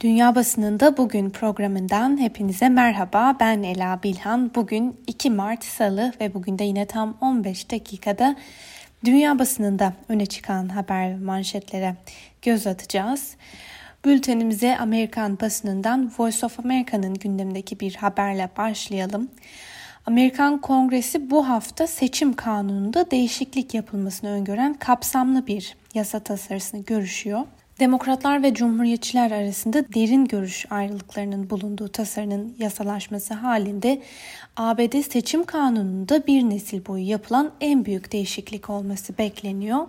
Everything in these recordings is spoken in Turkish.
Dünya Basınında Bugün programından hepinize merhaba. Ben Ela Bilhan. Bugün 2 Mart Salı ve bugün de yine tam 15 dakikada dünya basınında öne çıkan haber manşetlere göz atacağız. Bültenimize Amerikan basınından Voice of America'nın gündemindeki bir haberle başlayalım. Amerikan Kongresi bu hafta seçim kanununda değişiklik yapılmasını öngören kapsamlı bir yasa tasarısını görüşüyor. Demokratlar ve Cumhuriyetçiler arasında derin görüş ayrılıklarının bulunduğu tasarının yasalaşması halinde ABD seçim kanununda bir nesil boyu yapılan en büyük değişiklik olması bekleniyor.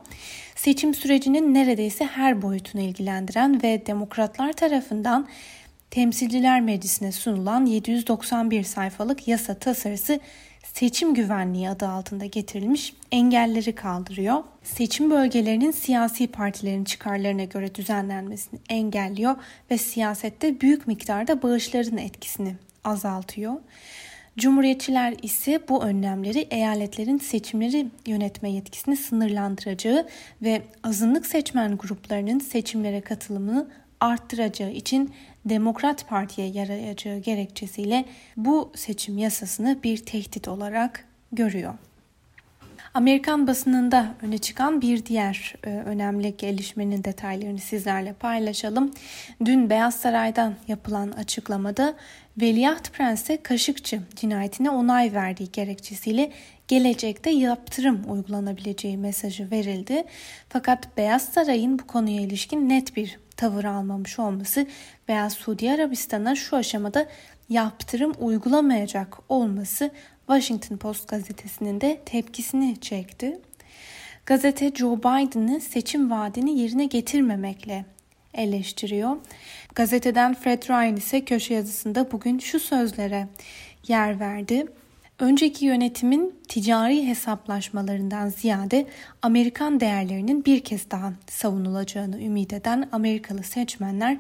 Seçim sürecinin neredeyse her boyutunu ilgilendiren ve demokratlar tarafından Temsilciler Meclisi'ne sunulan 791 sayfalık yasa tasarısı seçim güvenliği adı altında getirilmiş engelleri kaldırıyor. Seçim bölgelerinin siyasi partilerin çıkarlarına göre düzenlenmesini engelliyor ve siyasette büyük miktarda bağışların etkisini azaltıyor. Cumhuriyetçiler ise bu önlemleri eyaletlerin seçimleri yönetme yetkisini sınırlandıracağı ve azınlık seçmen gruplarının seçimlere katılımını arttıracağı için Demokrat Parti'ye yarayacağı gerekçesiyle bu seçim yasasını bir tehdit olarak görüyor. Amerikan basınında öne çıkan bir diğer e, önemli gelişmenin detaylarını sizlerle paylaşalım. Dün Beyaz Saray'dan yapılan açıklamada Veliaht Prens'e Kaşıkçı cinayetine onay verdiği gerekçesiyle gelecekte yaptırım uygulanabileceği mesajı verildi. Fakat Beyaz Saray'ın bu konuya ilişkin net bir tavır almamış olması veya Suudi Arabistan'a şu aşamada yaptırım uygulamayacak olması Washington Post gazetesinin de tepkisini çekti. Gazete Joe Biden'ı seçim vaadini yerine getirmemekle eleştiriyor. Gazeteden Fred Ryan ise köşe yazısında bugün şu sözlere yer verdi. Önceki yönetimin ticari hesaplaşmalarından ziyade Amerikan değerlerinin bir kez daha savunulacağını ümit eden Amerikalı seçmenler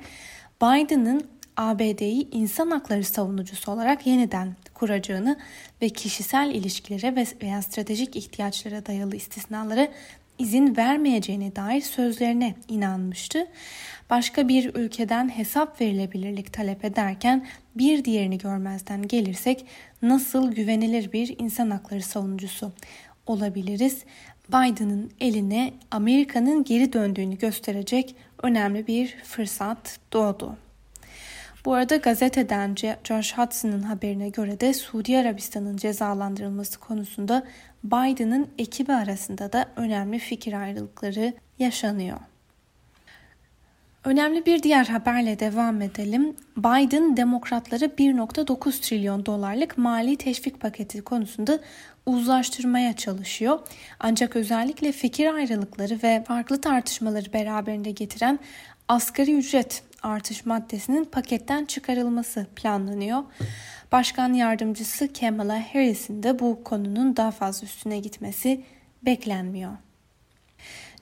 Biden'ın ABD'yi insan hakları savunucusu olarak yeniden kuracağını ve kişisel ilişkilere veya stratejik ihtiyaçlara dayalı istisnalara izin vermeyeceğine dair sözlerine inanmıştı. Başka bir ülkeden hesap verilebilirlik talep ederken bir diğerini görmezden gelirsek nasıl güvenilir bir insan hakları savunucusu olabiliriz? Biden'ın eline Amerika'nın geri döndüğünü gösterecek önemli bir fırsat doğdu. Bu arada gazeteden Josh Hudson'ın haberine göre de Suudi Arabistan'ın cezalandırılması konusunda Biden'ın ekibi arasında da önemli fikir ayrılıkları yaşanıyor. Önemli bir diğer haberle devam edelim. Biden demokratları 1.9 trilyon dolarlık mali teşvik paketi konusunda uzlaştırmaya çalışıyor. Ancak özellikle fikir ayrılıkları ve farklı tartışmaları beraberinde getiren asgari ücret artış maddesinin paketten çıkarılması planlanıyor. Başkan yardımcısı Kamala Harris'in de bu konunun daha fazla üstüne gitmesi beklenmiyor.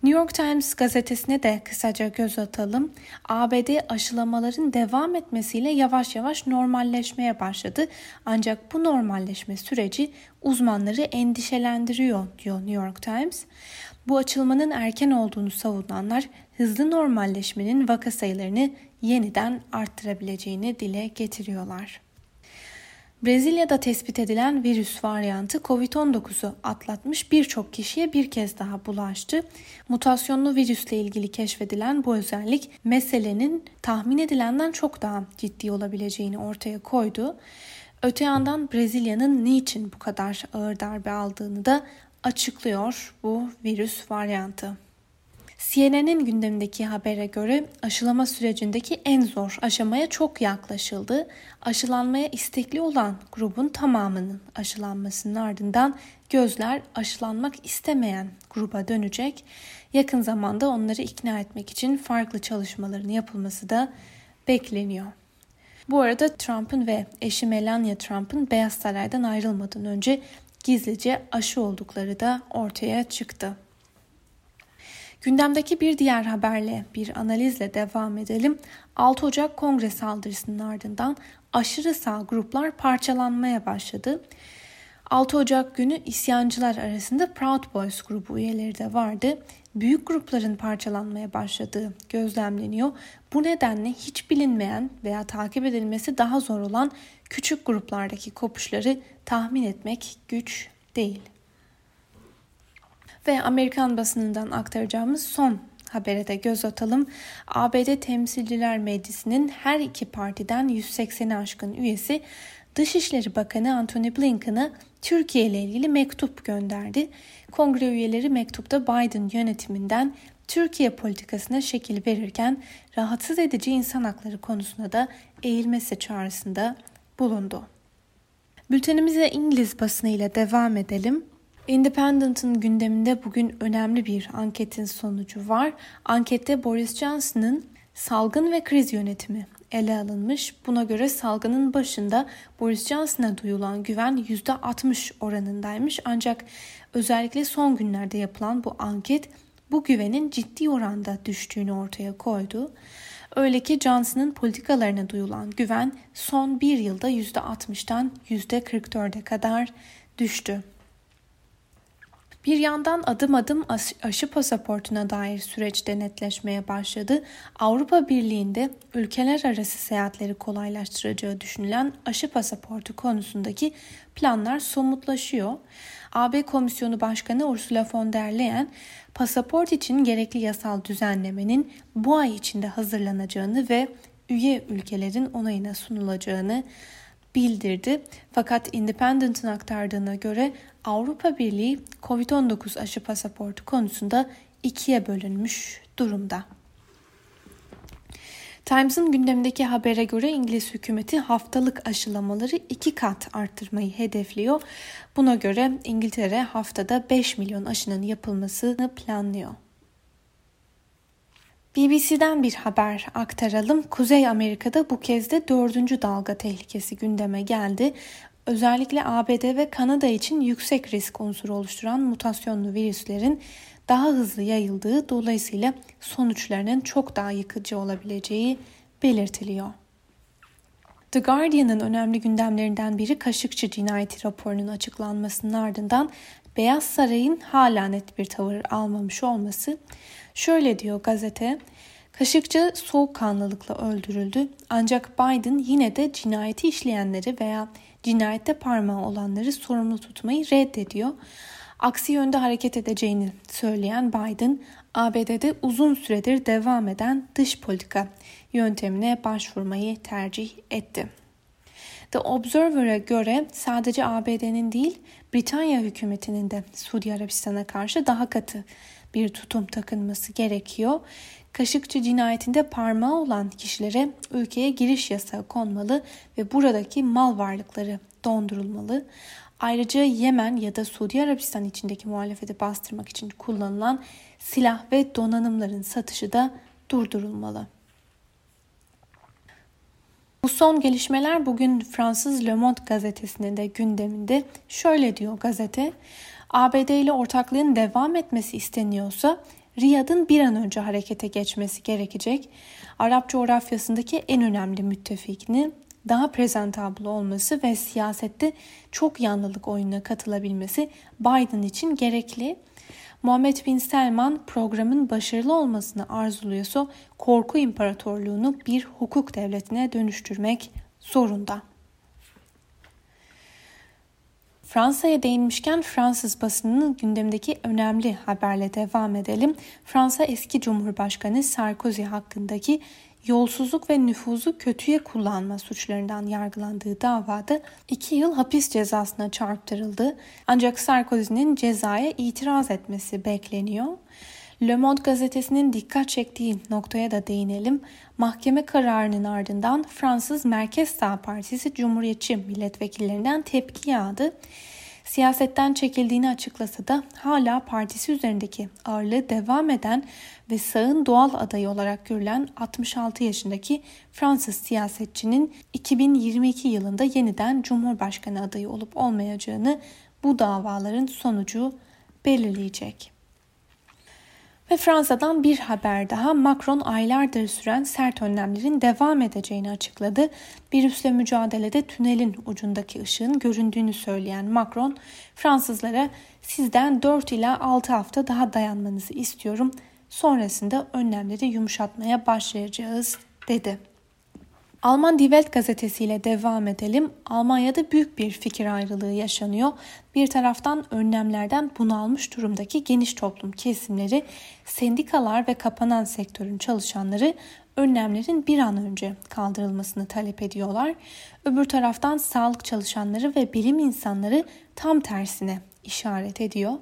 New York Times gazetesine de kısaca göz atalım. ABD aşılamaların devam etmesiyle yavaş yavaş normalleşmeye başladı. Ancak bu normalleşme süreci uzmanları endişelendiriyor diyor New York Times. Bu açılmanın erken olduğunu savunanlar hızlı normalleşmenin vaka sayılarını yeniden arttırabileceğini dile getiriyorlar. Brezilya'da tespit edilen virüs varyantı COVID-19'u atlatmış birçok kişiye bir kez daha bulaştı. Mutasyonlu virüsle ilgili keşfedilen bu özellik meselenin tahmin edilenden çok daha ciddi olabileceğini ortaya koydu. Öte yandan Brezilya'nın niçin bu kadar ağır darbe aldığını da açıklıyor bu virüs varyantı. CNN'in gündemindeki habere göre aşılama sürecindeki en zor aşamaya çok yaklaşıldı. Aşılanmaya istekli olan grubun tamamının aşılanmasının ardından gözler aşılanmak istemeyen gruba dönecek. Yakın zamanda onları ikna etmek için farklı çalışmaların yapılması da bekleniyor. Bu arada Trump'ın ve eşi Melania Trump'ın Beyaz Saray'dan ayrılmadan önce gizlice aşı oldukları da ortaya çıktı. Gündemdeki bir diğer haberle bir analizle devam edelim. 6 Ocak Kongre saldırısının ardından aşırı sağ gruplar parçalanmaya başladı. 6 Ocak günü isyancılar arasında Proud Boys grubu üyeleri de vardı. Büyük grupların parçalanmaya başladığı gözlemleniyor. Bu nedenle hiç bilinmeyen veya takip edilmesi daha zor olan küçük gruplardaki kopuşları tahmin etmek güç değil. Ve Amerikan basınından aktaracağımız son habere de göz atalım. ABD Temsilciler Meclisi'nin her iki partiden 180'i aşkın üyesi Dışişleri Bakanı Antony Blinken'a Türkiye ile ilgili mektup gönderdi. Kongre üyeleri mektupta Biden yönetiminden Türkiye politikasına şekil verirken rahatsız edici insan hakları konusunda da eğilmesi çağrısında bulundu. Bültenimize İngiliz basınıyla devam edelim. Independent'ın gündeminde bugün önemli bir anketin sonucu var. Ankette Boris Johnson'ın salgın ve kriz yönetimi ele alınmış. Buna göre salgının başında Boris Johnson'a duyulan güven %60 oranındaymış. Ancak özellikle son günlerde yapılan bu anket bu güvenin ciddi oranda düştüğünü ortaya koydu. Öyle ki Johnson'ın politikalarına duyulan güven son bir yılda %60'dan %44'e kadar düştü. Bir yandan adım adım aşı pasaportuna dair süreç denetleşmeye başladı. Avrupa Birliği'nde ülkeler arası seyahatleri kolaylaştıracağı düşünülen aşı pasaportu konusundaki planlar somutlaşıyor. AB Komisyonu Başkanı Ursula von der Leyen, pasaport için gerekli yasal düzenlemenin bu ay içinde hazırlanacağını ve üye ülkelerin onayına sunulacağını bildirdi. Fakat Independent'ın aktardığına göre Avrupa Birliği COVID-19 aşı pasaportu konusunda ikiye bölünmüş durumda. Times'ın gündemdeki habere göre İngiliz hükümeti haftalık aşılamaları iki kat arttırmayı hedefliyor. Buna göre İngiltere haftada 5 milyon aşının yapılmasını planlıyor. BBC'den bir haber aktaralım. Kuzey Amerika'da bu kez de dördüncü dalga tehlikesi gündeme geldi. Özellikle ABD ve Kanada için yüksek risk unsuru oluşturan mutasyonlu virüslerin daha hızlı yayıldığı dolayısıyla sonuçlarının çok daha yıkıcı olabileceği belirtiliyor. The Guardian'ın önemli gündemlerinden biri Kaşıkçı cinayeti raporunun açıklanmasının ardından Beyaz Saray'ın hala net bir tavır almamış olması. Şöyle diyor gazete, Kaşıkçı soğukkanlılıkla öldürüldü ancak Biden yine de cinayeti işleyenleri veya cinayette parmağı olanları sorumlu tutmayı reddediyor. Aksi yönde hareket edeceğini söyleyen Biden, ABD'de uzun süredir devam eden dış politika yöntemine başvurmayı tercih etti. The Observer'a göre sadece ABD'nin değil Britanya hükümetinin de Suudi Arabistan'a karşı daha katı bir tutum takınması gerekiyor. Kaşıkçı cinayetinde parmağı olan kişilere ülkeye giriş yasağı konmalı ve buradaki mal varlıkları dondurulmalı. Ayrıca Yemen ya da Suudi Arabistan içindeki muhalefeti bastırmak için kullanılan silah ve donanımların satışı da durdurulmalı. Bu son gelişmeler bugün Fransız Le Monde gazetesinin de gündeminde. Şöyle diyor gazete, ABD ile ortaklığın devam etmesi isteniyorsa Riyad'ın bir an önce harekete geçmesi gerekecek. Arap coğrafyasındaki en önemli müttefikini daha prezentabl olması ve siyasette çok yanlılık oyununa katılabilmesi Biden için gerekli. Muhammed Bin Selman programın başarılı olmasını arzuluyorsa korku imparatorluğunu bir hukuk devletine dönüştürmek zorunda. Fransa'ya değinmişken Fransız basınının gündemdeki önemli haberle devam edelim. Fransa eski Cumhurbaşkanı Sarkozy hakkındaki yolsuzluk ve nüfuzu kötüye kullanma suçlarından yargılandığı davada 2 yıl hapis cezasına çarptırıldı. Ancak Sarkozy'nin cezaya itiraz etmesi bekleniyor. Le Monde gazetesinin dikkat çektiği noktaya da değinelim. Mahkeme kararının ardından Fransız Merkez Sağ Partisi Cumhuriyetçi milletvekillerinden tepki yağdı. Siyasetten çekildiğini açıklasa da hala partisi üzerindeki ağırlığı devam eden ve sağın doğal adayı olarak görülen 66 yaşındaki Fransız siyasetçinin 2022 yılında yeniden Cumhurbaşkanı adayı olup olmayacağını bu davaların sonucu belirleyecek. Ve Fransa'dan bir haber daha Macron aylardır süren sert önlemlerin devam edeceğini açıkladı. Virüsle mücadelede tünelin ucundaki ışığın göründüğünü söyleyen Macron, Fransızlara sizden 4 ila 6 hafta daha dayanmanızı istiyorum. Sonrasında önlemleri yumuşatmaya başlayacağız dedi. Alman Die Welt gazetesiyle devam edelim. Almanya'da büyük bir fikir ayrılığı yaşanıyor. Bir taraftan önlemlerden bunalmış durumdaki geniş toplum kesimleri, sendikalar ve kapanan sektörün çalışanları önlemlerin bir an önce kaldırılmasını talep ediyorlar. Öbür taraftan sağlık çalışanları ve bilim insanları tam tersine işaret ediyor.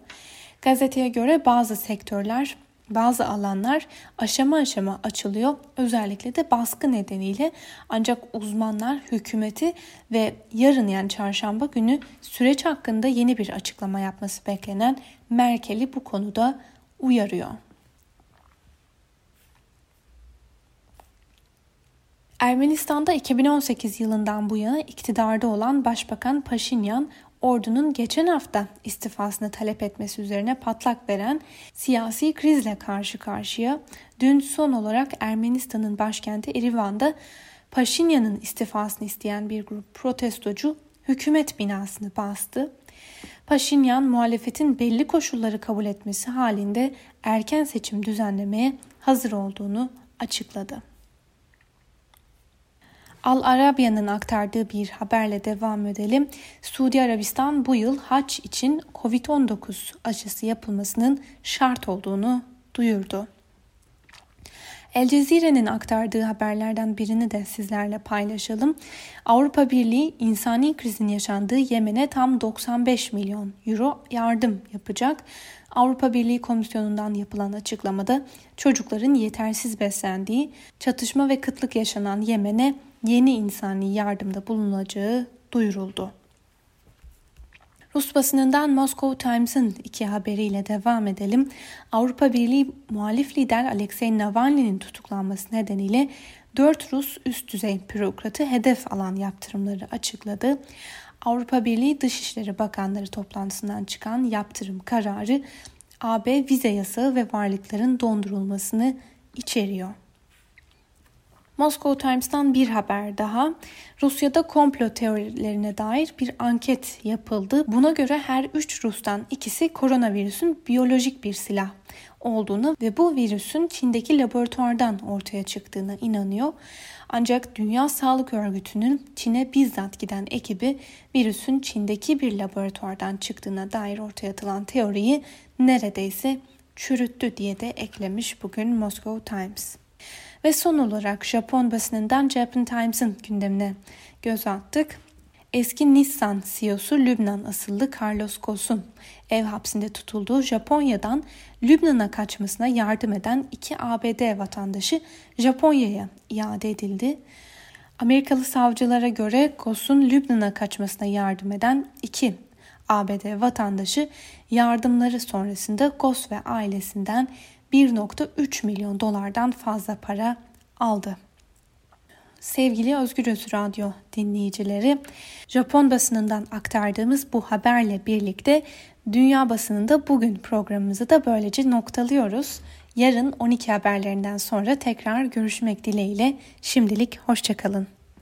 Gazeteye göre bazı sektörler bazı alanlar aşama aşama açılıyor. Özellikle de baskı nedeniyle ancak uzmanlar hükümeti ve yarın yani çarşamba günü süreç hakkında yeni bir açıklama yapması beklenen Merkel'i bu konuda uyarıyor. Ermenistan'da 2018 yılından bu yana iktidarda olan Başbakan Paşinyan ordunun geçen hafta istifasını talep etmesi üzerine patlak veren siyasi krizle karşı karşıya dün son olarak Ermenistan'ın başkenti Erivan'da Paşinyan'ın istifasını isteyen bir grup protestocu hükümet binasını bastı. Paşinyan muhalefetin belli koşulları kabul etmesi halinde erken seçim düzenlemeye hazır olduğunu açıkladı. Al Arabia'nın aktardığı bir haberle devam edelim. Suudi Arabistan bu yıl haç için Covid-19 aşısı yapılmasının şart olduğunu duyurdu. El Cezire'nin aktardığı haberlerden birini de sizlerle paylaşalım. Avrupa Birliği insani krizin yaşandığı Yemen'e tam 95 milyon euro yardım yapacak. Avrupa Birliği Komisyonu'ndan yapılan açıklamada çocukların yetersiz beslendiği, çatışma ve kıtlık yaşanan Yemen'e yeni insani yardımda bulunacağı duyuruldu. Rus basınından Moscow Times'ın iki haberiyle devam edelim. Avrupa Birliği muhalif lider Alexei Navalny'nin tutuklanması nedeniyle 4 Rus üst düzey bürokratı hedef alan yaptırımları açıkladı. Avrupa Birliği Dışişleri Bakanları toplantısından çıkan yaptırım kararı AB vize yasağı ve varlıkların dondurulmasını içeriyor. Moscow Times'tan bir haber daha. Rusya'da komplo teorilerine dair bir anket yapıldı. Buna göre her 3 Rus'tan ikisi koronavirüsün biyolojik bir silah olduğunu ve bu virüsün Çin'deki laboratuvardan ortaya çıktığına inanıyor. Ancak Dünya Sağlık Örgütü'nün Çin'e bizzat giden ekibi virüsün Çin'deki bir laboratuvardan çıktığına dair ortaya atılan teoriyi neredeyse çürüttü diye de eklemiş bugün Moscow Times. Ve son olarak Japon basınından Japan Times'ın gündemine göz attık. Eski Nissan CEO'su Lübnan asıllı Carlos Ghosn ev hapsinde tutulduğu Japonya'dan Lübnan'a kaçmasına yardım eden iki ABD vatandaşı Japonya'ya iade edildi. Amerikalı savcılara göre Ghosn Lübnan'a kaçmasına yardım eden iki ABD vatandaşı yardımları sonrasında Gos ve ailesinden 1.3 milyon dolardan fazla para aldı. Sevgili Özgürüz Radyo dinleyicileri, Japon basınından aktardığımız bu haberle birlikte dünya basınında bugün programımızı da böylece noktalıyoruz. Yarın 12 haberlerinden sonra tekrar görüşmek dileğiyle şimdilik hoşçakalın.